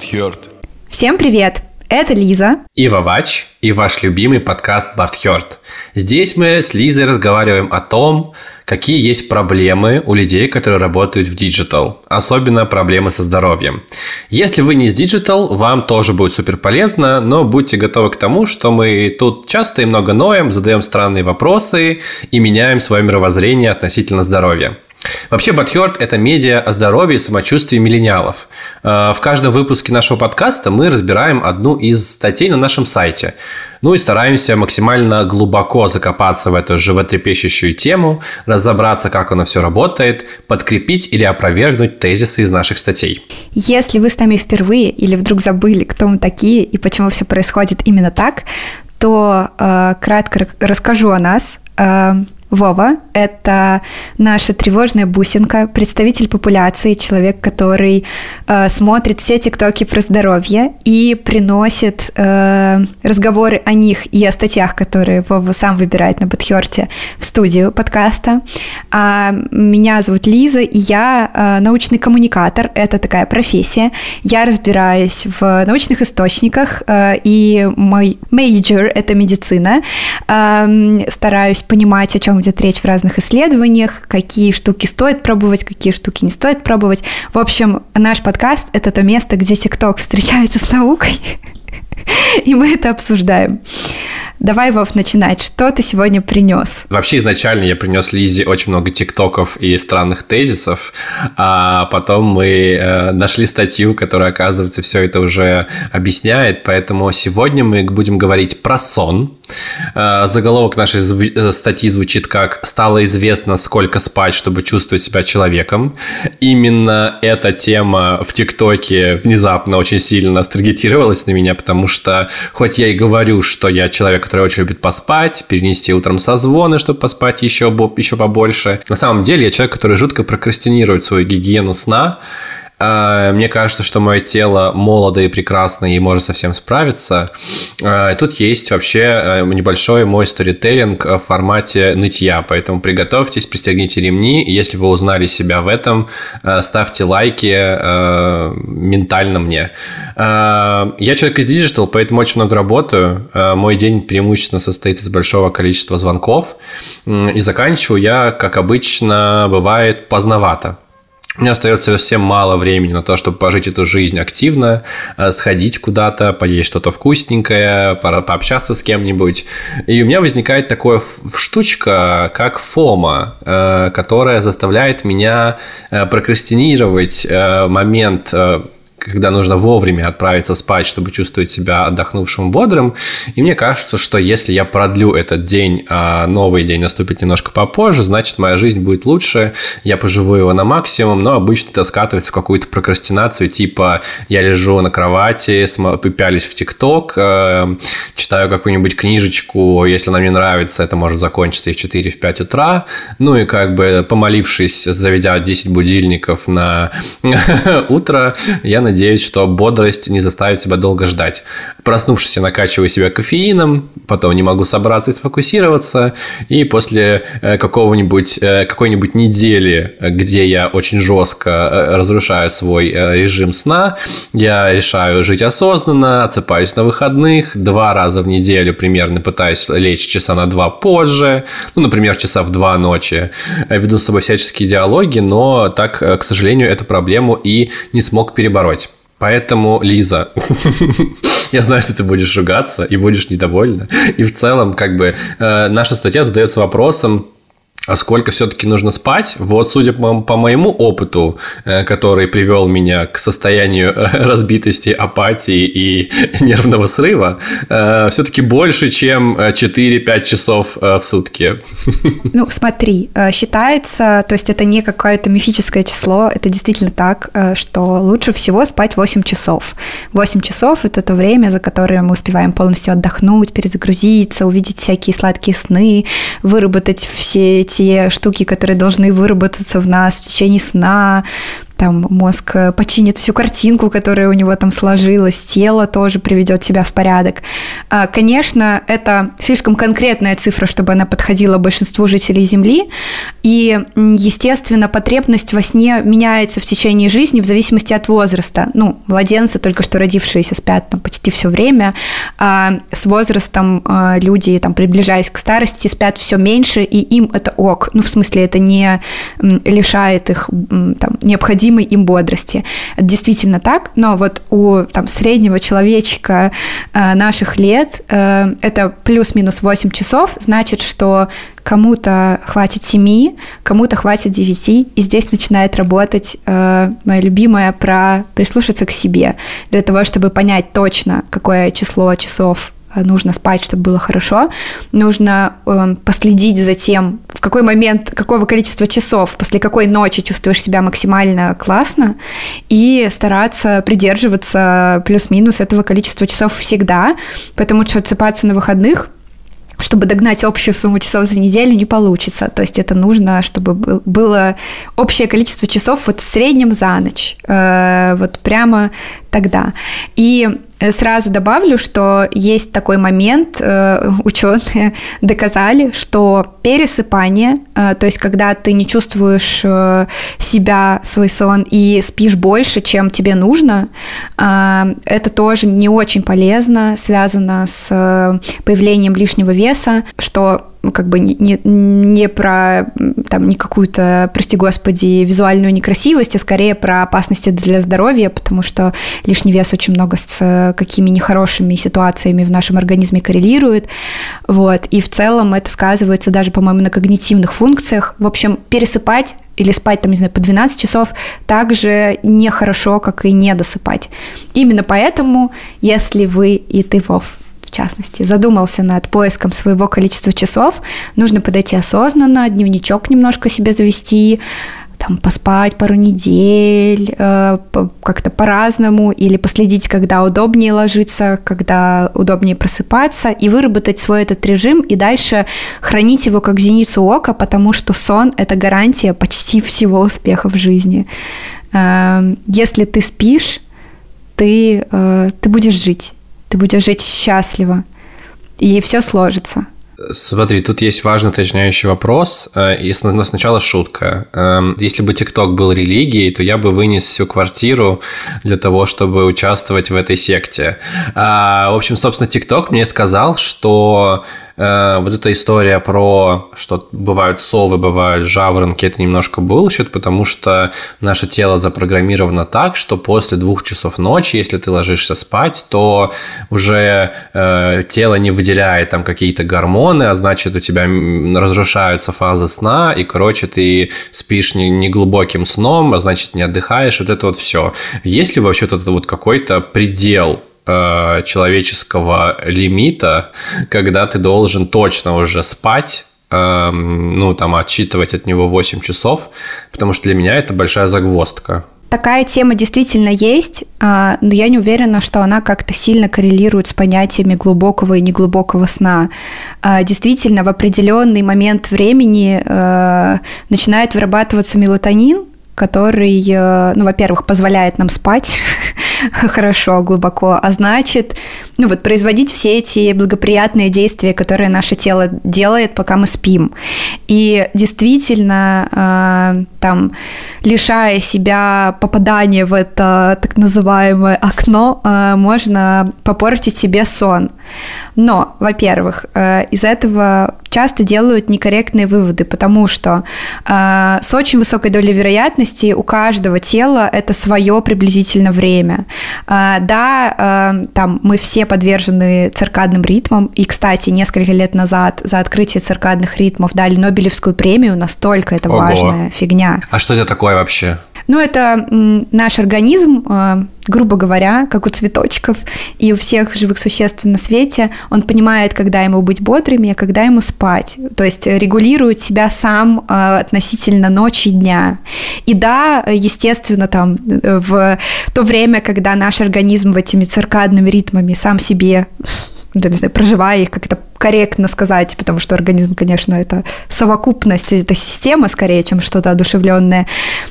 Баттхёрт. Всем привет! Это Лиза. И Вавач, и ваш любимый подкаст Баттхёрт. Здесь мы с Лизой разговариваем о том, какие есть проблемы у людей, которые работают в digital, особенно проблемы со здоровьем. Если вы не из digital, вам тоже будет супер полезно, но будьте готовы к тому, что мы тут часто и много ноем, задаем странные вопросы и меняем свое мировоззрение относительно здоровья. Вообще, Батхёрд – это медиа о здоровье и самочувствии миллениалов. Э, в каждом выпуске нашего подкаста мы разбираем одну из статей на нашем сайте. Ну и стараемся максимально глубоко закопаться в эту животрепещущую тему, разобраться, как оно все работает, подкрепить или опровергнуть тезисы из наших статей. Если вы с нами впервые или вдруг забыли, кто мы такие и почему все происходит именно так, то э, кратко расскажу о нас. Э, Вова – это наша тревожная бусинка, представитель популяции, человек, который э, смотрит все тиктоки про здоровье и приносит э, разговоры о них и о статьях, которые Вова сам выбирает на Баттхёрте в студию подкаста. А меня зовут Лиза, и я э, научный коммуникатор, это такая профессия. Я разбираюсь в научных источниках, э, и мой major – это медицина. Э, стараюсь понимать, о чем идет речь в разных исследованиях, какие штуки стоит пробовать, какие штуки не стоит пробовать. В общем, наш подкаст — это то место, где ТикТок встречается с наукой, и мы это обсуждаем. Давай, Вов, начинать. Что ты сегодня принес? Вообще, изначально я принес Лизе очень много тиктоков и странных тезисов, а потом мы э, нашли статью, которая, оказывается, все это уже объясняет, поэтому сегодня мы будем говорить про сон. Э, заголовок нашей э, статьи звучит как «Стало известно, сколько спать, чтобы чувствовать себя человеком». Именно эта тема в ТикТоке внезапно очень сильно стригетировалась на меня, потому что хоть я и говорю, что я человек, который очень любит поспать, перенести утром созвоны, чтобы поспать еще, еще побольше. На самом деле я человек, который жутко прокрастинирует свою гигиену сна, мне кажется, что мое тело молодо и прекрасно и может совсем справиться. А, тут есть вообще э, небольшой мой сторителлинг в формате нытья, поэтому приготовьтесь, пристегните ремни. Если вы узнали себя в этом, э, ставьте лайки э, ментально мне. А, я человек из digital, поэтому очень много работаю. Мой день преимущественно состоит из большого количества звонков. И заканчиваю я, как обычно, бывает поздновато. Меня остается совсем мало времени на то, чтобы пожить эту жизнь активно, э, сходить куда-то, поесть что-то вкусненькое, пообщаться с кем-нибудь. И у меня возникает такая штучка, как фома, э, которая заставляет меня э, прокрастинировать момент когда нужно вовремя отправиться спать, чтобы чувствовать себя отдохнувшим, бодрым. И мне кажется, что если я продлю этот день, а новый день наступит немножко попозже, значит, моя жизнь будет лучше, я поживу его на максимум, но обычно это скатывается в какую-то прокрастинацию, типа я лежу на кровати, пялюсь в ТикТок, э, читаю какую-нибудь книжечку, если она мне нравится, это может закончиться и в 4-5 утра, ну и как бы помолившись, заведя 10 будильников на утро, я надеюсь, что бодрость не заставит себя долго ждать. Проснувшись, я накачиваю себя кофеином, потом не могу собраться и сфокусироваться, и после э, какого-нибудь, э, какой-нибудь недели, где я очень жестко э, разрушаю свой режим сна, я решаю жить осознанно, отсыпаюсь на выходных, два раза в неделю примерно пытаюсь лечь часа на два позже, ну, например, часа в два ночи, веду с собой всяческие диалоги, но так, к сожалению, эту проблему и не смог перебороть. Поэтому, Лиза, я знаю, что ты будешь ругаться и будешь недовольна. И в целом, как бы, э, наша статья задается вопросом, а сколько все-таки нужно спать? Вот, судя по, по моему опыту, э, который привел меня к состоянию разбитости, апатии и нервного срыва, э, все-таки больше, чем 4-5 часов э, в сутки. Ну, смотри, считается, то есть это не какое-то мифическое число, это действительно так, что лучше всего спать 8 часов. 8 часов – это то время, за которое мы успеваем полностью отдохнуть, перезагрузиться, увидеть всякие сладкие сны, выработать все те штуки, которые должны выработаться в нас в течение сна, там мозг э, починит всю картинку, которая у него там сложилась, тело тоже приведет себя в порядок. А, конечно, это слишком конкретная цифра, чтобы она подходила большинству жителей Земли, и, естественно, потребность во сне меняется в течение жизни в зависимости от возраста. Ну, младенцы, только что родившиеся, спят там почти все время, а с возрастом а, люди, там, приближаясь к старости, спят все меньше, и им это ок. Ну, в смысле, это не лишает их там, необходимости необходимой им бодрости. Это действительно так, но вот у там, среднего человечка э, наших лет э, это плюс-минус 8 часов, значит, что кому-то хватит 7, кому-то хватит 9, и здесь начинает работать э, моя любимая про прислушаться к себе, для того, чтобы понять точно, какое число часов нужно спать, чтобы было хорошо, нужно э, последить за тем, в какой момент, какого количества часов, после какой ночи чувствуешь себя максимально классно, и стараться придерживаться плюс-минус этого количества часов всегда, потому что отсыпаться на выходных – чтобы догнать общую сумму часов за неделю, не получится. То есть это нужно, чтобы было общее количество часов вот в среднем за ночь. Э, вот прямо тогда. И э, сразу добавлю, что есть такой момент, э, ученые доказали, что пересыпание, то есть когда ты не чувствуешь себя, свой сон и спишь больше, чем тебе нужно, это тоже не очень полезно, связано с появлением лишнего веса, что как бы не, не про там, не какую-то, прости господи, визуальную некрасивость, а скорее про опасности для здоровья, потому что лишний вес очень много с какими нехорошими ситуациями в нашем организме коррелирует. Вот. И в целом это сказывается даже, по-моему, на когнитивных функциях. В общем, пересыпать или спать, там, не знаю, по 12 часов, также нехорошо, как и не досыпать. Именно поэтому, если вы и ты, Вов, в частности, задумался над поиском своего количества часов, нужно подойти осознанно, дневничок немножко себе завести, там, поспать пару недель, э, как-то по-разному, или последить, когда удобнее ложиться, когда удобнее просыпаться, и выработать свой этот режим, и дальше хранить его как зеницу ока, потому что сон – это гарантия почти всего успеха в жизни. Э, если ты спишь, ты, э, ты будешь жить ты будешь жить счастливо, и все сложится. Смотри, тут есть важный уточняющий вопрос. Э, если но сначала шутка. Эм, если бы ТикТок был религией, то я бы вынес всю квартиру для того, чтобы участвовать в этой секте. А, в общем, собственно, ТикТок мне сказал, что Э, вот эта история про, что бывают совы, бывают жаворонки, это немножко bullshit, потому что наше тело запрограммировано так, что после двух часов ночи, если ты ложишься спать, то уже э, тело не выделяет там какие-то гормоны, а значит у тебя разрушаются фазы сна, и, короче, ты спишь не, не глубоким сном, а значит не отдыхаешь, вот это вот все. Есть ли вообще вот это вот какой-то предел Э, человеческого лимита, когда ты должен точно уже спать, эм, ну, там, отчитывать от него 8 часов, потому что для меня это большая загвоздка. Такая тема действительно есть, а, но я не уверена, что она как-то сильно коррелирует с понятиями глубокого и неглубокого сна. А, действительно, в определенный момент времени э, начинает вырабатываться мелатонин, который, э, ну, во-первых, позволяет нам спать хорошо, глубоко, а значит, ну вот производить все эти благоприятные действия, которые наше тело делает, пока мы спим. И действительно, э, там, лишая себя попадания в это так называемое окно, э, можно попортить себе сон. Но, во-первых, э, из этого часто делают некорректные выводы, потому что э, с очень высокой долей вероятности у каждого тела это свое приблизительно время. Э, да, э, там мы все подвержены циркадным ритмам, и, кстати, несколько лет назад за открытие циркадных ритмов дали Нобелевскую премию, настолько это Ого. важная фигня. А что это такое вообще? Ну, это наш организм, э, грубо говоря, как у цветочков и у всех живых существ на свете, он понимает, когда ему быть бодрыми, а когда ему спать. То есть регулирует себя сам э, относительно ночи и дня. И да, естественно, там в то время, когда наш организм этими циркадными ритмами сам себе да, не знаю, проживая их, как это корректно сказать, потому что организм, конечно, это совокупность, это система скорее, чем что-то одушевленное.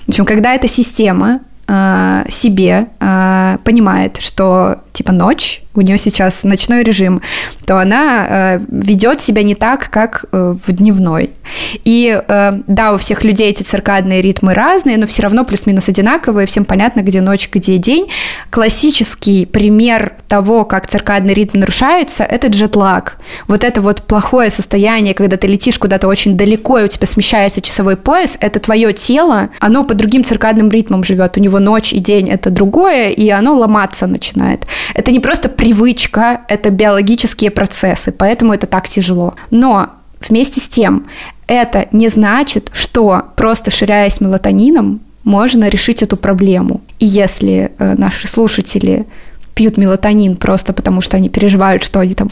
В общем, когда эта система э, себе э, понимает, что типа ночь, у нее сейчас ночной режим, то она э, ведет себя не так, как э, в дневной. И э, да, у всех людей эти циркадные ритмы разные, но все равно плюс-минус одинаковые, всем понятно, где ночь, где день. Классический пример того, как циркадный ритм нарушается, это джетлаг. Вот это вот плохое состояние, когда ты летишь куда-то очень далеко, и у тебя смещается часовой пояс, это твое тело, оно по другим циркадным ритмам живет, у него ночь и день это другое, и оно ломаться начинает. Это не просто привычка, это биологические процессы, поэтому это так тяжело. Но вместе с тем, это не значит, что просто ширяясь мелатонином, можно решить эту проблему. И если э, наши слушатели пьют мелатонин просто потому, что они переживают, что они там,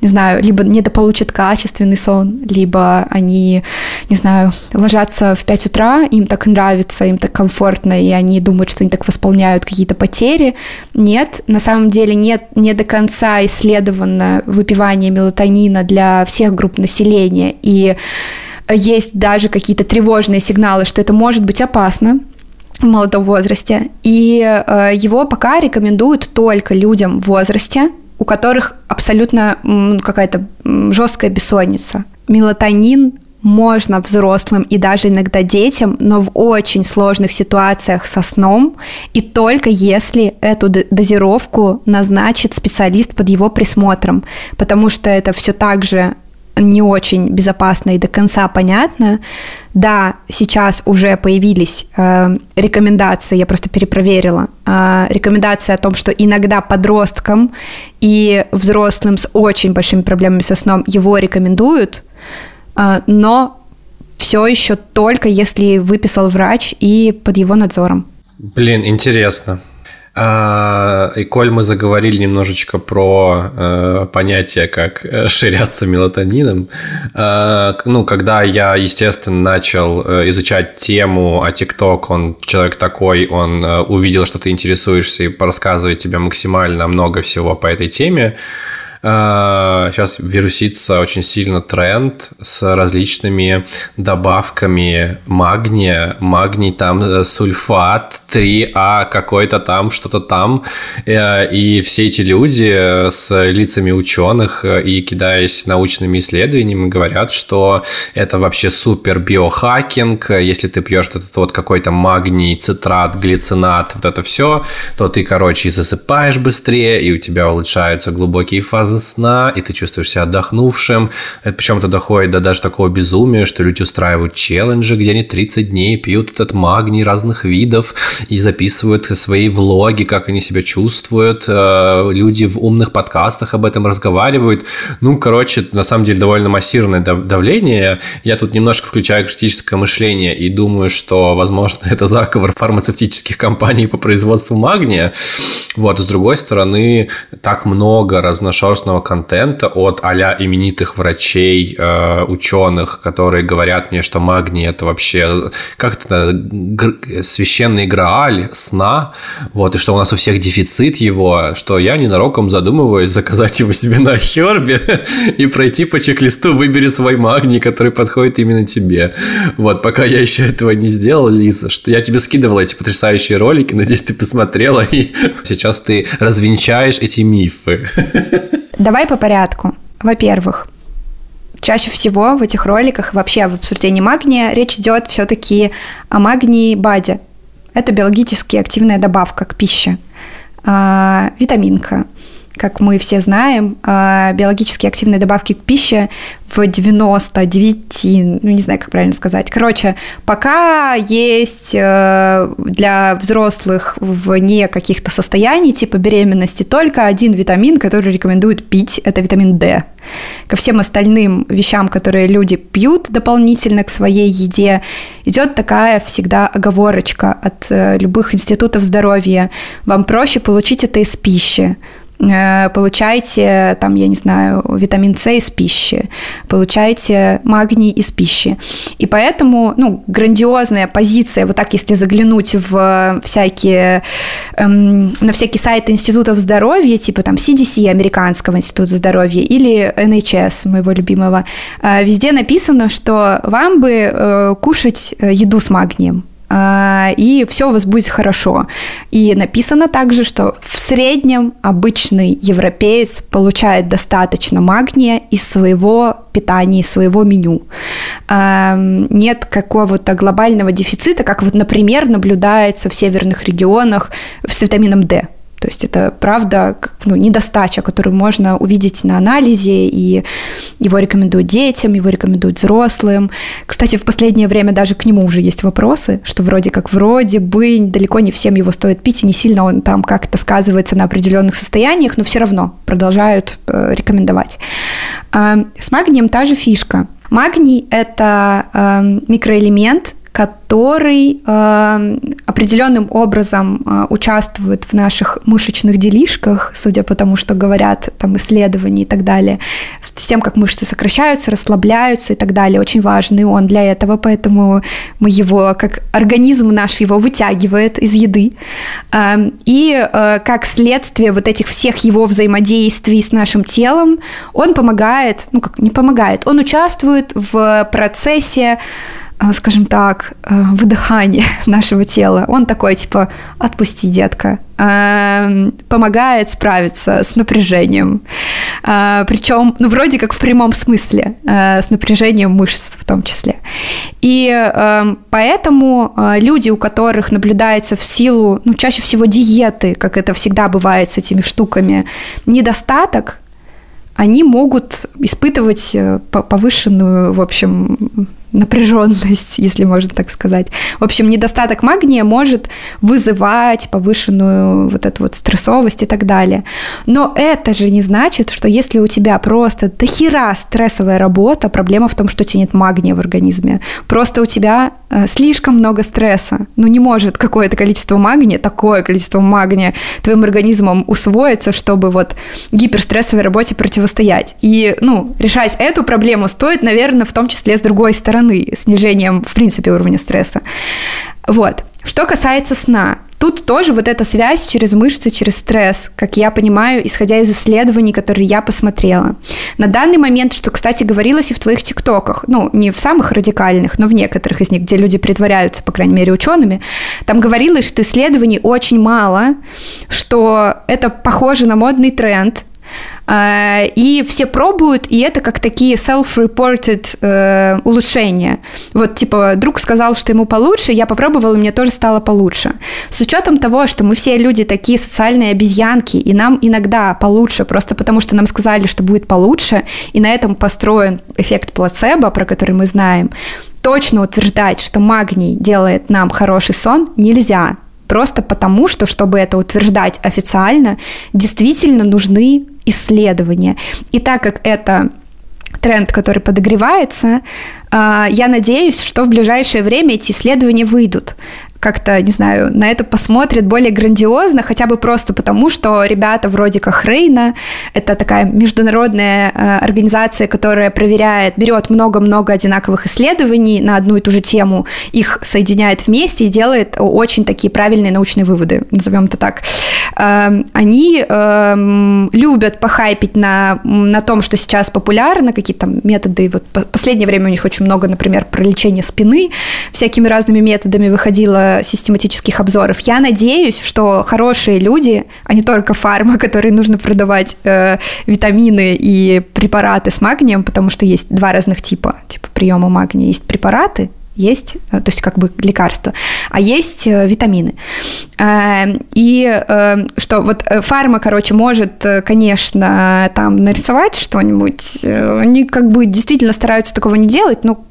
не знаю, либо недополучат качественный сон, либо они, не знаю, ложатся в 5 утра, им так нравится, им так комфортно, и они думают, что они так восполняют какие-то потери. Нет, на самом деле нет не до конца исследовано выпивание мелатонина для всех групп населения, и есть даже какие-то тревожные сигналы, что это может быть опасно, в молодом возрасте. И э, его пока рекомендуют только людям в возрасте, у которых абсолютно какая-то жесткая бессонница. Мелатонин можно взрослым и даже иногда детям, но в очень сложных ситуациях со сном, и только если эту дозировку назначит специалист под его присмотром, потому что это все так же не очень безопасно и до конца понятно. Да, сейчас уже появились э, рекомендации, я просто перепроверила, э, рекомендации о том, что иногда подросткам и взрослым с очень большими проблемами со сном его рекомендуют, э, но все еще только если выписал врач и под его надзором. Блин, интересно. А, и коль мы заговорили немножечко про э, понятие, как э, ширяться мелатонином, э, ну, когда я, естественно, начал э, изучать тему, а ТикТок, он человек такой, он э, увидел, что ты интересуешься и порассказывает тебе максимально много всего по этой теме, Сейчас вирусится очень сильно тренд с различными добавками магния. Магний там э, сульфат 3А какой-то там, что-то там. Э, и все эти люди с лицами ученых э, и кидаясь научными исследованиями говорят, что это вообще супер биохакинг. Если ты пьешь этот вот какой-то магний, цитрат, глицинат, вот это все, то ты, короче, засыпаешь быстрее, и у тебя улучшаются глубокие фазы фазы сна, и ты чувствуешь себя отдохнувшим. Это доходит до даже такого безумия, что люди устраивают челленджи, где они 30 дней пьют этот магний разных видов и записывают свои влоги, как они себя чувствуют. Э, люди в умных подкастах об этом разговаривают. Ну, короче, на самом деле довольно массированное давление. Я тут немножко включаю критическое мышление и думаю, что, возможно, это заговор фармацевтических компаний по производству магния. Вот, с другой стороны, так много разношерстного контента от а именитых врачей, э, ученых, которые говорят мне, что магний это вообще как-то священный грааль сна, вот, и что у нас у всех дефицит его, что я ненароком задумываюсь заказать его себе на Хербе и пройти по чек-листу «Выбери свой магний, который подходит именно тебе». Вот, пока я еще этого не сделал, Лиза, что я тебе скидывал эти потрясающие ролики, надеюсь, ты посмотрела и сейчас ты развенчаешь эти мифы. Давай по порядку. Во-первых, чаще всего в этих роликах, вообще в обсуждении магния, речь идет все-таки о магнии баде. Это биологически активная добавка к пище. А, витаминка – как мы все знаем, а, биологически активные добавки к пище в 99, ну не знаю, как правильно сказать. Короче, пока есть э, для взрослых вне каких-то состояний, типа беременности, только один витамин, который рекомендуют пить, это витамин D. Ко всем остальным вещам, которые люди пьют дополнительно к своей еде, идет такая всегда оговорочка от э, любых институтов здоровья. Вам проще получить это из пищи получаете, там, я не знаю, витамин С из пищи, получаете магний из пищи. И поэтому, ну, грандиозная позиция, вот так, если заглянуть в всякие, эм, на всякие сайты институтов здоровья, типа там CDC, Американского института здоровья, или NHS, моего любимого, э, везде написано, что вам бы э, кушать еду с магнием. А, и все у вас будет хорошо. И написано также, что в среднем обычный европеец получает достаточно магния из своего питания, из своего меню. А, нет какого-то глобального дефицита, как вот, например, наблюдается в северных регионах с витамином D. То есть это правда ну, недостача, которую можно увидеть на анализе, и его рекомендуют детям, его рекомендуют взрослым. Кстати, в последнее время даже к нему уже есть вопросы, что вроде как вроде бы далеко не всем его стоит пить, и не сильно он там как-то сказывается на определенных состояниях, но все равно продолжают э, рекомендовать. Э, с магнием та же фишка. Магний – это э, микроэлемент, который э, определенным образом э, участвует в наших мышечных делишках, судя по тому, что говорят там исследования и так далее, с тем, как мышцы сокращаются, расслабляются и так далее. Очень важный он для этого, поэтому мы его, как организм наш его вытягивает из еды. Э, и э, как следствие вот этих всех его взаимодействий с нашим телом, он помогает, ну как не помогает, он участвует в процессе скажем так, э, выдыхание нашего тела. Он такой, типа, отпусти, детка. А, помогает справиться с напряжением. А, Причем, ну, вроде как в прямом смысле, э, с напряжением мышц в том числе. И э, поэтому люди, у которых наблюдается в силу, ну, чаще всего диеты, как это всегда бывает с этими штуками, недостаток, они могут испытывать повышенную, в общем, напряженность, если можно так сказать. В общем, недостаток магния может вызывать повышенную вот эту вот стрессовость и так далее. Но это же не значит, что если у тебя просто дохера стрессовая работа, проблема в том, что у тебя нет магния в организме. Просто у тебя э, слишком много стресса. Ну, не может какое-то количество магния, такое количество магния твоим организмом усвоиться, чтобы вот гиперстрессовой работе противостоять. И, ну, решать эту проблему стоит, наверное, в том числе с другой стороны стороны, снижением, в принципе, уровня стресса. Вот. Что касается сна, Тут тоже вот эта связь через мышцы, через стресс, как я понимаю, исходя из исследований, которые я посмотрела. На данный момент, что, кстати, говорилось и в твоих тиктоках, ну, не в самых радикальных, но в некоторых из них, где люди притворяются, по крайней мере, учеными, там говорилось, что исследований очень мало, что это похоже на модный тренд, и все пробуют, и это как такие self-reported э, улучшения. Вот, типа, друг сказал, что ему получше, я попробовала, и мне тоже стало получше. С учетом того, что мы все люди такие социальные обезьянки, и нам иногда получше, просто потому что нам сказали, что будет получше, и на этом построен эффект плацебо, про который мы знаем, точно утверждать, что магний делает нам хороший сон, нельзя. Просто потому, что, чтобы это утверждать официально, действительно нужны исследования. И так как это тренд, который подогревается, а, я надеюсь, что в ближайшее время эти исследования выйдут как-то, не знаю, на это посмотрят более грандиозно, хотя бы просто потому, что ребята вроде как Рейна, это такая международная э, организация, которая проверяет, берет много-много одинаковых исследований на одну и ту же тему, их соединяет вместе и делает очень такие правильные научные выводы, назовем это так. Э, они э, любят похайпить на, на том, что сейчас популярно, какие-то методы, вот последнее время у них очень много, например, про лечение спины, всякими разными методами выходило систематических обзоров. Я надеюсь, что хорошие люди, а не только фарма, которые нужно продавать э, витамины и препараты с магнием, потому что есть два разных типа, типа приема магния. Есть препараты, есть, э, то есть как бы лекарства, а есть э, витамины. Э, и что вот фарма, короче, может, конечно, там нарисовать что-нибудь, они как бы действительно стараются такого не делать, но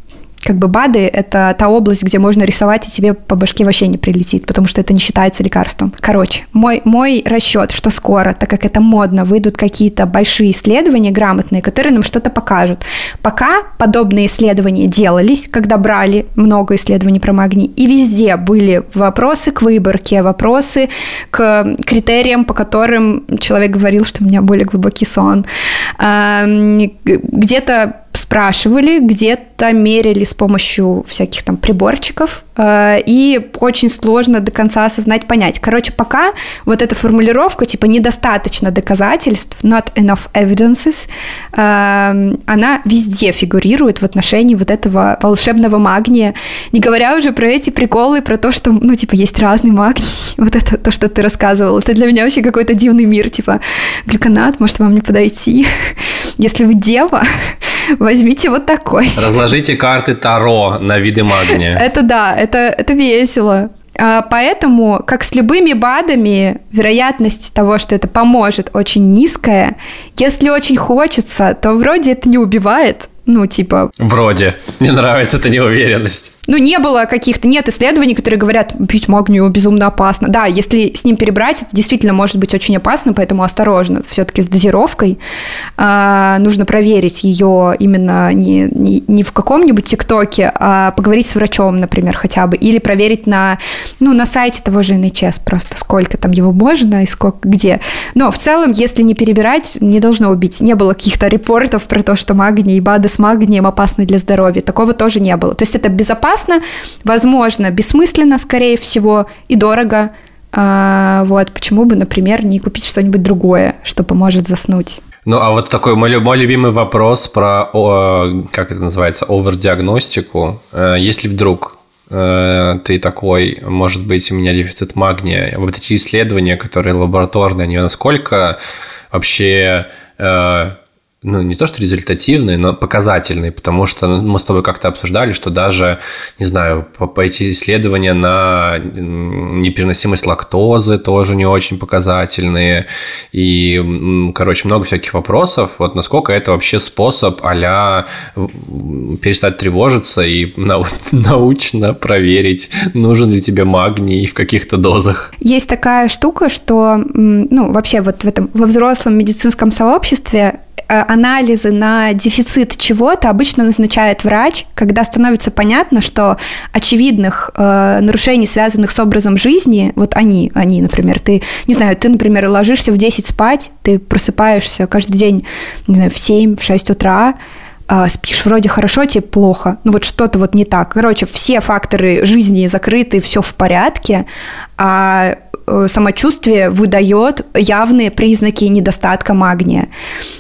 как бы БАДы – это та область, где можно рисовать, и тебе по башке вообще не прилетит, потому что это не считается лекарством. Короче, мой, мой расчет, что скоро, так как это модно, выйдут какие-то большие исследования грамотные, которые нам что-то покажут. Пока подобные исследования делались, когда брали много исследований про магний, и везде были вопросы к выборке, вопросы к критериям, по которым человек говорил, что у меня более глубокий сон. Где-то спрашивали, где-то мерили с помощью всяких там приборчиков, э, и очень сложно до конца осознать, понять. Короче, пока вот эта формулировка, типа, недостаточно доказательств, not enough evidences, э, она везде фигурирует в отношении вот этого волшебного магния, не говоря уже про эти приколы, про то, что, ну, типа, есть разный магний, вот это то, что ты рассказывал, это для меня вообще какой-то дивный мир, типа, глюконат, может вам не подойти, если вы дева, возьмите вот такой. Разложите карты Таро на виды магния. Это да, это, это весело. А, поэтому, как с любыми БАДами, вероятность того, что это поможет, очень низкая. Если очень хочется, то вроде это не убивает, ну, типа... Вроде. Мне нравится эта неуверенность. Ну, не было каких-то... Нет исследований, которые говорят, пить магнию безумно опасно. Да, если с ним перебрать, это действительно может быть очень опасно, поэтому осторожно. Все-таки с дозировкой а, нужно проверить ее именно не, не, не в каком-нибудь ТикТоке, а поговорить с врачом, например, хотя бы. Или проверить на, ну, на сайте того же НХС просто, сколько там его можно и сколько где. Но в целом, если не перебирать, не должно убить. Не было каких-то репортов про то, что магний и БАДы с магнием опасны для здоровья. Такого тоже не было. То есть это безопасно, возможно, бессмысленно, скорее всего, и дорого. А, вот, почему бы, например, не купить что-нибудь другое, что поможет заснуть? Ну, а вот такой мой, мой любимый вопрос про, о, как это называется, овердиагностику. Э, если вдруг э, ты такой, может быть, у меня дефицит магния, вот эти исследования, которые лабораторные, они насколько вообще э, ну, не то что результативный, но показательный, потому что ну, мы с тобой как-то обсуждали, что даже, не знаю, пойти исследования на непереносимость лактозы тоже не очень показательные, и, короче, много всяких вопросов, вот насколько это вообще способ а перестать тревожиться и научно проверить, нужен ли тебе магний в каких-то дозах. Есть такая штука, что, ну, вообще вот в этом, во взрослом медицинском сообществе анализы на дефицит чего-то обычно назначает врач, когда становится понятно, что очевидных э, нарушений, связанных с образом жизни, вот они, они, например, ты, не знаю, ты, например, ложишься в 10 спать, ты просыпаешься каждый день, не знаю, в 7, в 6 утра, э, спишь вроде хорошо, тебе плохо, ну вот что-то вот не так. Короче, все факторы жизни закрыты, все в порядке, а Э, самочувствие выдает явные признаки недостатка магния.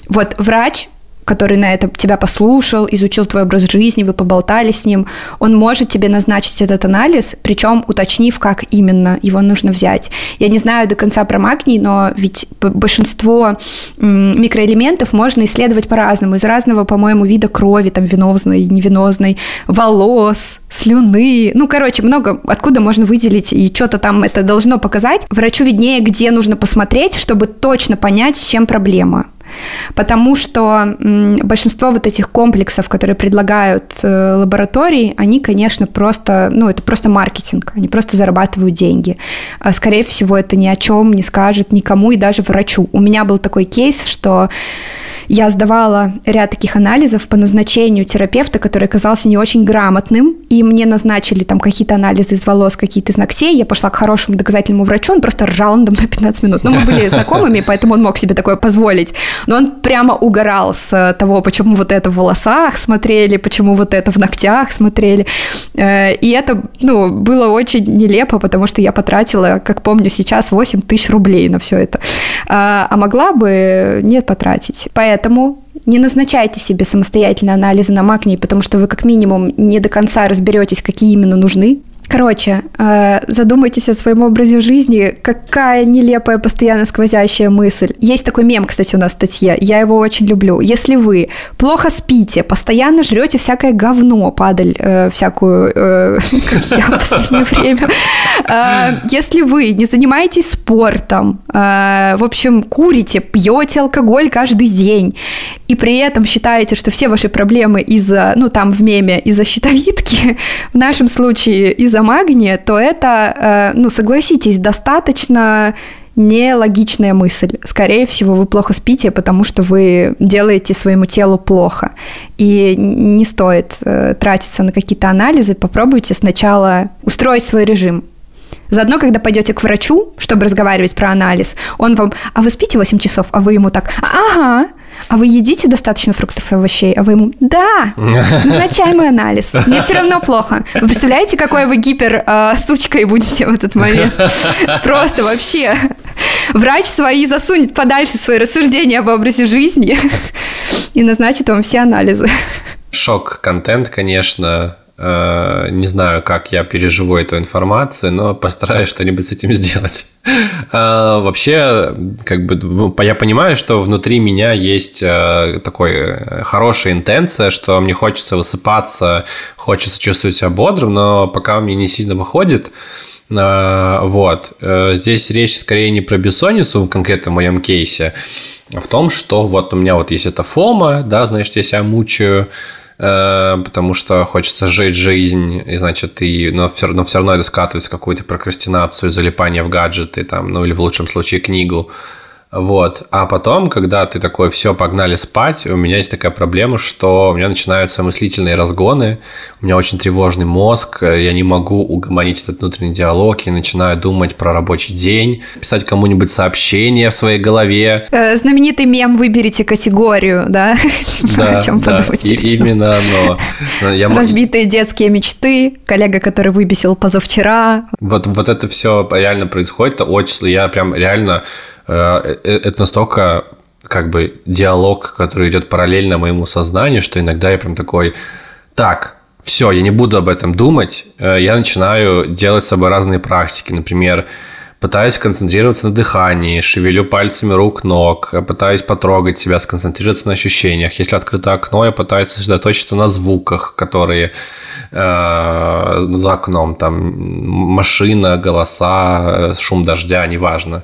Вот врач который на это тебя послушал, изучил твой образ жизни, вы поболтали с ним, он может тебе назначить этот анализ, причем уточнив, как именно его нужно взять. Я не знаю до конца про магний, но ведь большинство микроэлементов можно исследовать по-разному, из разного, по-моему, вида крови, там, венозной, невенозной, волос, слюны, ну, короче, много откуда можно выделить, и что-то там это должно показать. Врачу виднее, где нужно посмотреть, чтобы точно понять, с чем проблема. Потому что большинство вот этих комплексов, которые предлагают э, лаборатории, они, конечно, просто, ну, это просто маркетинг, они просто зарабатывают деньги. А, скорее всего, это ни о чем не скажет никому и даже врачу. У меня был такой кейс, что я сдавала ряд таких анализов по назначению терапевта, который оказался не очень грамотным, и мне назначили там какие-то анализы из волос, какие-то из ногтей. Я пошла к хорошему доказательному врачу, он просто ржал надо мной 15 минут. Но мы были знакомыми, поэтому он мог себе такое позволить. Но он прямо угорал с того, почему вот это в волосах смотрели, почему вот это в ногтях смотрели. Э, и это, ну, было очень нелепо, потому что я потратила, как помню сейчас, 8 тысяч рублей на все это. А, а могла бы нет потратить. Поэтому Поэтому не назначайте себе самостоятельно анализы на магний, потому что вы как минимум не до конца разберетесь, какие именно нужны. Короче, э, задумайтесь о своем образе жизни. Какая нелепая, постоянно сквозящая мысль. Есть такой мем, кстати, у нас в статье. Я его очень люблю. Если вы плохо спите, постоянно жрете всякое говно, падаль э, всякую, э, я в последнее время. Э, если вы не занимаетесь спортом, э, в общем, курите, пьете алкоголь каждый день, и при этом считаете, что все ваши проблемы из-за, ну там в меме, из-за щитовидки, в нашем случае из-за магния, то это, э, ну согласитесь, достаточно нелогичная мысль. Скорее всего, вы плохо спите, потому что вы делаете своему телу плохо. И не стоит э, тратиться на какие-то анализы. Попробуйте сначала устроить свой режим. Заодно, когда пойдете к врачу, чтобы разговаривать про анализ, он вам, а вы спите 8 часов, а вы ему так, ага, а вы едите достаточно фруктов и овощей? А вы ему, да, назначаемый анализ. Мне все равно плохо. Вы представляете, какой вы гипер э, сучкой будете в этот момент? Просто вообще. Врач свои засунет подальше свои рассуждения об образе жизни и назначит вам все анализы. Шок-контент, конечно, не знаю, как я переживу эту информацию, но постараюсь что-нибудь с этим сделать. Э, вообще, как бы, ну, я понимаю, что внутри меня есть э, такой хорошая интенция, что мне хочется высыпаться, хочется чувствовать себя бодрым, но пока мне не сильно выходит, вот. Здесь речь скорее не про бессонницу в конкретном моем кейсе, а в том, что вот у меня вот есть эта фома, да, значит, я себя мучаю, Э, потому что хочется жить жизнь, и значит, и, но, все, но все равно это скатывается в какую-то прокрастинацию, залипание в гаджеты, там, ну или в лучшем случае книгу. Вот. А потом, когда ты такой, все, погнали спать, у меня есть такая проблема, что у меня начинаются мыслительные разгоны, у меня очень тревожный мозг, я не могу угомонить этот внутренний диалог, я начинаю думать про рабочий день, писать кому-нибудь сообщение в своей голове. Э, знаменитый мем «Выберите категорию», да? Типа, да, о чем да, подумать. И, именно оно. Я... Разбитые детские мечты, коллега, который выбесил позавчера. Вот, вот это все реально происходит, очень, я прям реально это настолько как бы диалог, который идет параллельно моему сознанию, что иногда я прям такой, так, все, я не буду об этом думать, э, я начинаю делать с собой разные практики, например, пытаюсь концентрироваться на дыхании, шевелю пальцами рук, ног, пытаюсь потрогать себя, сконцентрироваться на ощущениях. Если открыто окно, я пытаюсь сосредоточиться на звуках, которые э, за окном, там машина, голоса, шум дождя, неважно.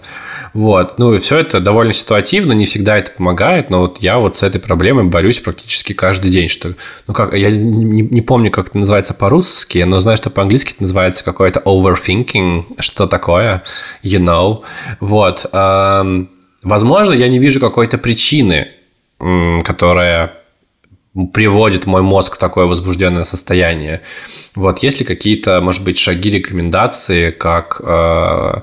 Вот. Ну, и все это довольно ситуативно, не всегда это помогает, но вот я вот с этой проблемой борюсь практически каждый день, что, ну, как, я не, не помню, как это называется по-русски, но знаю, что по-английски это называется какое-то overthinking, что такое, you know. Вот. Эм, возможно, я не вижу какой-то причины, которая приводит мой мозг в такое возбужденное состояние. Вот, есть ли какие-то, может быть, шаги, рекомендации, как э,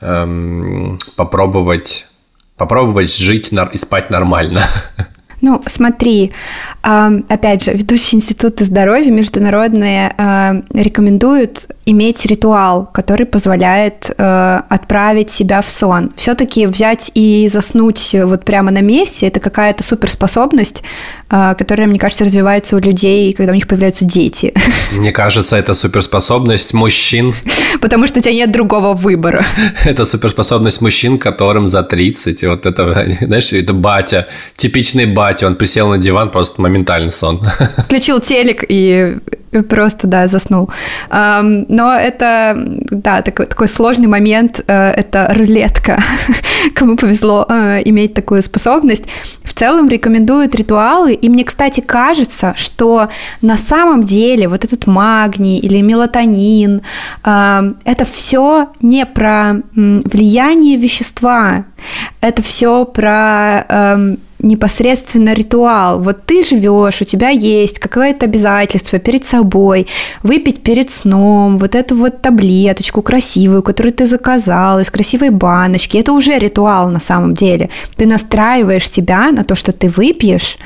эм, попробовать, попробовать жить и спать нормально. Ну, смотри, опять же, ведущие институты здоровья международные рекомендуют иметь ритуал, который позволяет э, отправить себя в сон. Все-таки взять и заснуть вот прямо на месте – это какая-то суперспособность, которая, мне кажется, развивается у людей, когда у них появляются дети. Мне кажется, это суперспособность мужчин. Потому что у тебя нет другого выбора. Это суперспособность мужчин, которым за 30. Вот это, знаешь, это батя, типичный батя. Он присел на диван, просто моментально сон. Включил телек и просто, да, заснул. Но это, да, такой, такой сложный момент, э, это рулетка. Кому повезло э, иметь такую способность. В целом рекомендуют ритуалы, и мне, кстати, кажется, что на самом деле вот этот магний или мелатонин, это все не про влияние вещества, это все про непосредственно ритуал. Вот ты живешь, у тебя есть какое-то обязательство перед собой, выпить перед сном вот эту вот таблеточку красивую, которую ты заказал из красивой баночки. Это уже ритуал на самом деле. Ты настраиваешь себя на то, что ты выпьешь,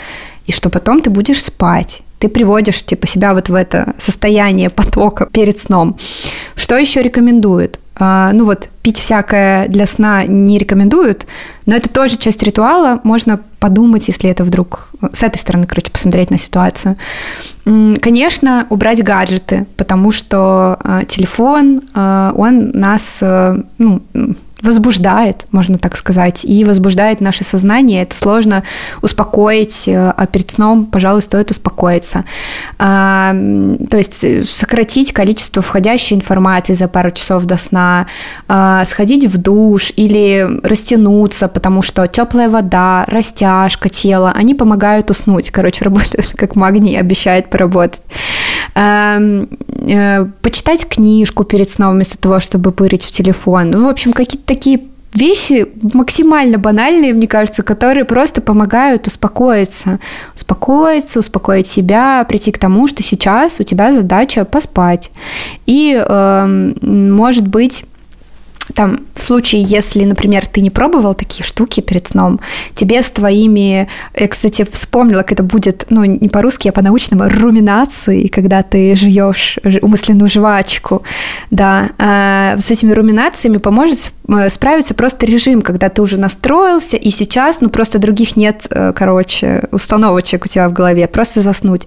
и что потом ты будешь спать ты приводишь типа себя вот в это состояние потока перед сном. Что еще рекомендуют? А, ну вот, пить всякое для сна не рекомендуют, но это тоже часть ритуала. Можно подумать, если это вдруг с этой стороны, короче, посмотреть на ситуацию. Конечно, убрать гаджеты, потому что а, телефон, а, он нас ну, возбуждает, можно так сказать, и возбуждает наше сознание. Это сложно успокоить, э, а перед сном, пожалуй, стоит успокоиться. А, то есть э, сократить количество входящей информации за пару часов до сна, а, сходить в душ или растянуться, потому что теплая вода, растяжка тела, они помогают уснуть. Короче, работают как магний, обещает поработать. А, почитать книжку перед сном вместо того, чтобы пырить в телефон. Ну, в общем, какие-то такие вещи максимально банальные, мне кажется, которые просто помогают успокоиться. Успокоиться, успокоить себя, прийти к тому, что сейчас у тебя задача поспать. И, э, может быть, там, в случае, если, например, ты не пробовал такие штуки перед сном, тебе с твоими, я, кстати, вспомнила, как это будет, ну, не по-русски, а по-научному, руминации, когда ты жуешь умысленную жвачку, да, а с этими руминациями поможет э, справиться просто режим, когда ты уже настроился, и сейчас, ну, просто других нет, э, короче, установочек у тебя в голове, просто заснуть.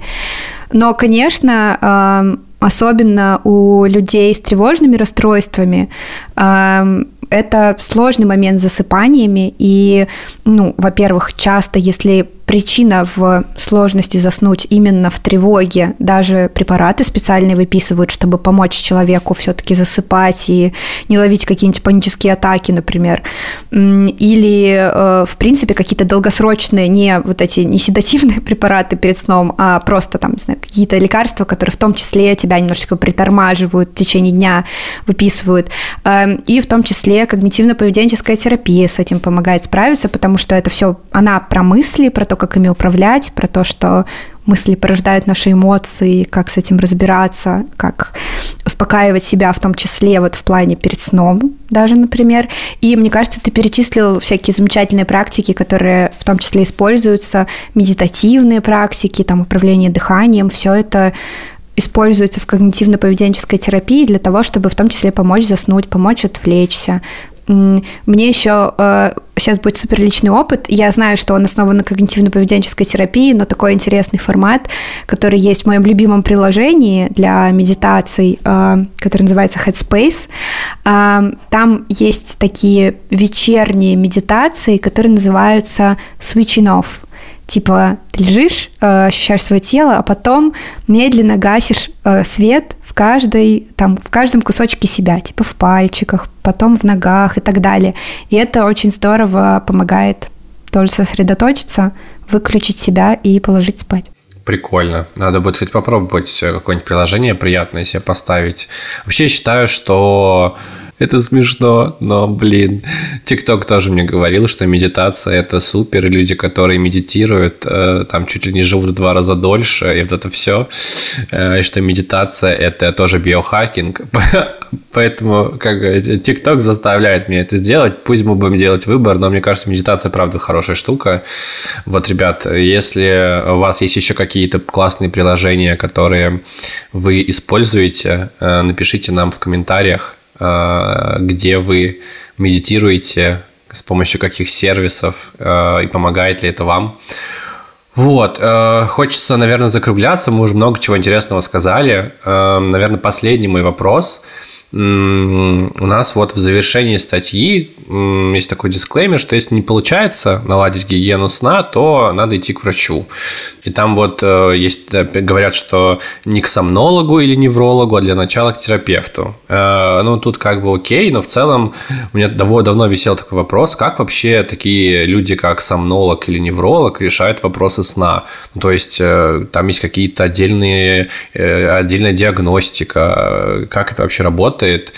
Но, конечно, особенно у людей с тревожными расстройствами, это сложный момент с засыпаниями, и, ну, во-первых, часто, если причина в сложности заснуть именно в тревоге. Даже препараты специальные выписывают, чтобы помочь человеку все-таки засыпать и не ловить какие-нибудь панические атаки, например. Или, э, в принципе, какие-то долгосрочные, не вот эти не седативные препараты перед сном, а просто там, не знаю, какие-то лекарства, которые в том числе тебя немножечко притормаживают в течение дня, выписывают. Эм, и в том числе когнитивно-поведенческая терапия с этим помогает справиться, потому что это все, она про мысли, про то, как ими управлять, про то, что мысли порождают наши эмоции, как с этим разбираться, как успокаивать себя в том числе вот в плане перед сном даже, например. И мне кажется, ты перечислил всякие замечательные практики, которые в том числе используются, медитативные практики, там управление дыханием, все это используется в когнитивно-поведенческой терапии для того, чтобы в том числе помочь заснуть, помочь отвлечься, мне еще э, сейчас будет супер личный опыт. Я знаю, что он основан на когнитивно-поведенческой терапии, но такой интересный формат, который есть в моем любимом приложении для медитаций, э, который называется Headspace. Э, там есть такие вечерние медитации, которые называются switching off. Типа ты лежишь, ощущаешь свое тело, а потом медленно гасишь свет в каждой, там, в каждом кусочке себя, типа в пальчиках, потом в ногах и так далее. И это очень здорово помогает тоже сосредоточиться, выключить себя и положить спать. Прикольно. Надо будет хоть попробовать какое-нибудь приложение приятное себе поставить. Вообще считаю, что это смешно, но, блин, ТикТок тоже мне говорил, что медитация – это супер, люди, которые медитируют, э, там чуть ли не живут в два раза дольше, и вот это все, э, и что медитация – это тоже биохакинг, поэтому как ТикТок заставляет меня это сделать, пусть мы будем делать выбор, но мне кажется, медитация, правда, хорошая штука. Вот, ребят, если у вас есть еще какие-то классные приложения, которые вы используете, э, напишите нам в комментариях, Э, где вы медитируете, с помощью каких сервисов э, и помогает ли это вам. Вот, э, хочется, наверное, закругляться. Мы уже много чего интересного сказали. Наверное, последний мой вопрос – у нас вот в завершении статьи есть такой дисклеймер, что если не получается наладить гигиену сна, то надо идти к врачу. И там вот э, есть, говорят, что не к сомнологу или неврологу, а для начала к терапевту. Э, ну, тут как бы окей, но в целом у меня давно, давно висел такой вопрос, как вообще такие люди, как сомнолог или невролог, решают вопросы сна. Ну, то есть, э, там есть какие-то отдельные, отдельная диагностика, как это вообще работает,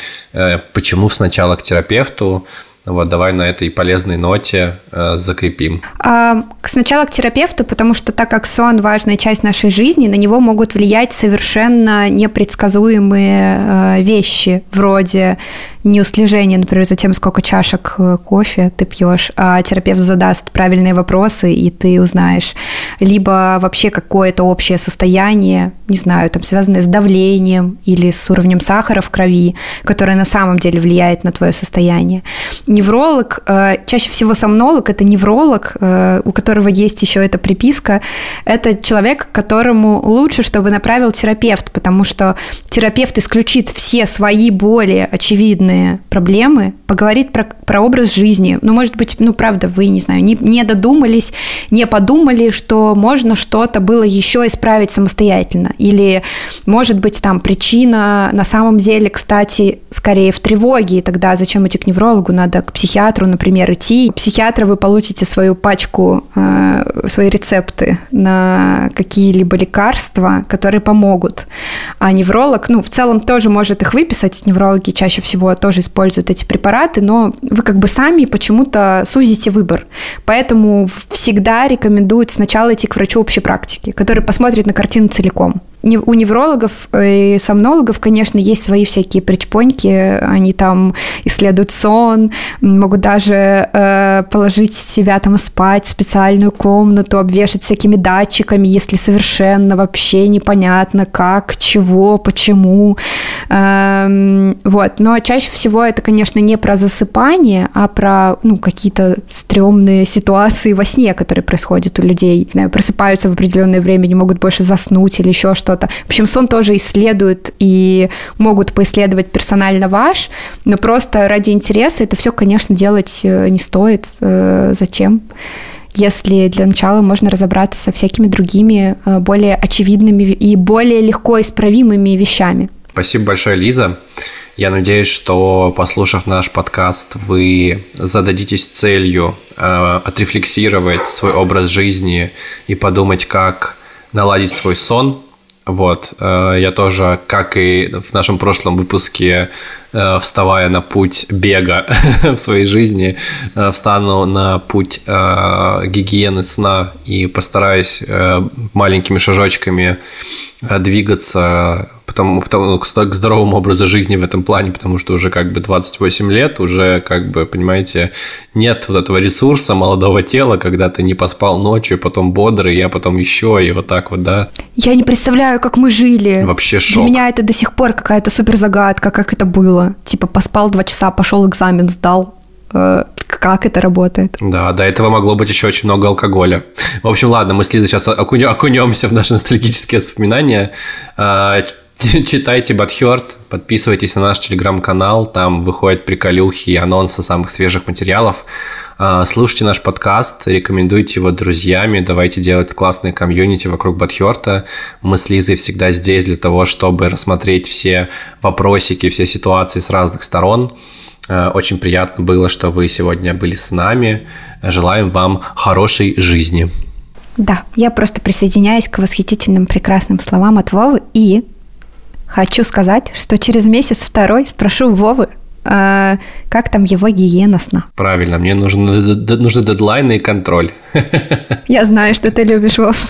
почему сначала к терапевту, вот, давай на этой полезной ноте э, закрепим. А, сначала к терапевту, потому что так как сон важная часть нашей жизни, на него могут влиять совершенно непредсказуемые э, вещи, вроде не услежение, например, за тем, сколько чашек э, кофе ты пьешь, а терапевт задаст правильные вопросы, и ты узнаешь. Либо вообще какое-то общее состояние, не знаю, там связанное с давлением или с уровнем сахара в крови, которое на самом деле влияет на твое состояние. Невролог, э, чаще всего сомнолог, это невролог, э, у которого есть еще эта приписка, это человек, которому лучше, чтобы направил терапевт, потому что терапевт исключит все свои боли очевидные, очевидные проблемы, поговорит про, про образ жизни. Ну, может быть, ну, правда, вы, не знаю, не, не додумались, не подумали, что можно что-то было еще исправить самостоятельно. Или, может быть, там причина на самом деле, кстати, скорее в тревоге, и тогда зачем идти к неврологу, надо к психиатру, например, идти. Психиатра вы получите свою пачку, э, свои рецепты на какие-либо лекарства, которые помогут. А невролог, ну, в целом тоже может их выписать, неврологи чаще всего тоже используют эти препараты, но вы как бы сами почему-то сузите выбор. Поэтому всегда рекомендуют сначала идти к врачу общей практики, который посмотрит на картину целиком у неврологов и сомнологов, конечно, есть свои всякие причпоньки, они там исследуют сон, могут даже э, положить себя там спать в специальную комнату, обвешать всякими датчиками, если совершенно вообще непонятно, как, чего, почему. Эм, вот. Но чаще всего это, конечно, не про засыпание, а про ну, какие-то стрёмные ситуации во сне, которые происходят у людей. Просыпаются в определенное время, не могут больше заснуть или еще что-то что-то. В общем, сон тоже исследуют и могут поисследовать персонально ваш, но просто ради интереса это все, конечно, делать э, не стоит. Э, зачем? если для начала можно разобраться со всякими другими э, более очевидными и более легко исправимыми вещами. Спасибо большое, Лиза. Я надеюсь, что, послушав наш подкаст, вы зададитесь целью э, отрефлексировать свой образ жизни и подумать, как наладить свой сон, вот, э, я тоже, как и в нашем прошлом выпуске, вставая на путь бега в своей жизни, э, встану на путь гигиены сна и постараюсь маленькими шажочками двигаться потому, потому, ну, к здоровому образу жизни в этом плане, потому что уже как бы 28 лет, уже как бы, понимаете, нет вот этого ресурса молодого тела, когда ты не поспал ночью, потом бодрый, я потом еще, и вот так вот, да. Я не представляю, как мы жили. Вообще шок. Для меня это до сих пор какая-то супер загадка, как это было. Типа поспал два часа, пошел экзамен сдал э, как это работает. Да, до этого могло быть еще очень много алкоголя. В общем, ладно, мы с Лизой сейчас окунемся в наши ностальгические воспоминания. А, Читайте Батхерт, подписывайтесь на наш телеграм-канал, там выходят приколюхи и анонсы самых свежих материалов. А, слушайте наш подкаст, рекомендуйте его друзьями, давайте делать классные комьюнити вокруг Батхерта. Мы с Лизой всегда здесь для того, чтобы рассмотреть все вопросики, все ситуации с разных сторон. А, очень приятно было, что вы сегодня были с нами. Желаем вам хорошей жизни. Да, я просто присоединяюсь к восхитительным прекрасным словам от Вовы и Хочу сказать, что через месяц-второй спрошу Вовы, э, как там его гиена сна. Правильно, мне нужны, нужны дедлайны и контроль. Я знаю, что ты любишь, Вов.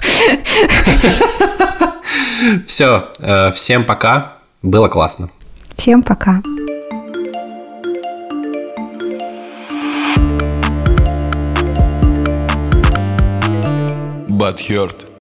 Все, э, всем пока. Было классно. Всем пока. But hurt.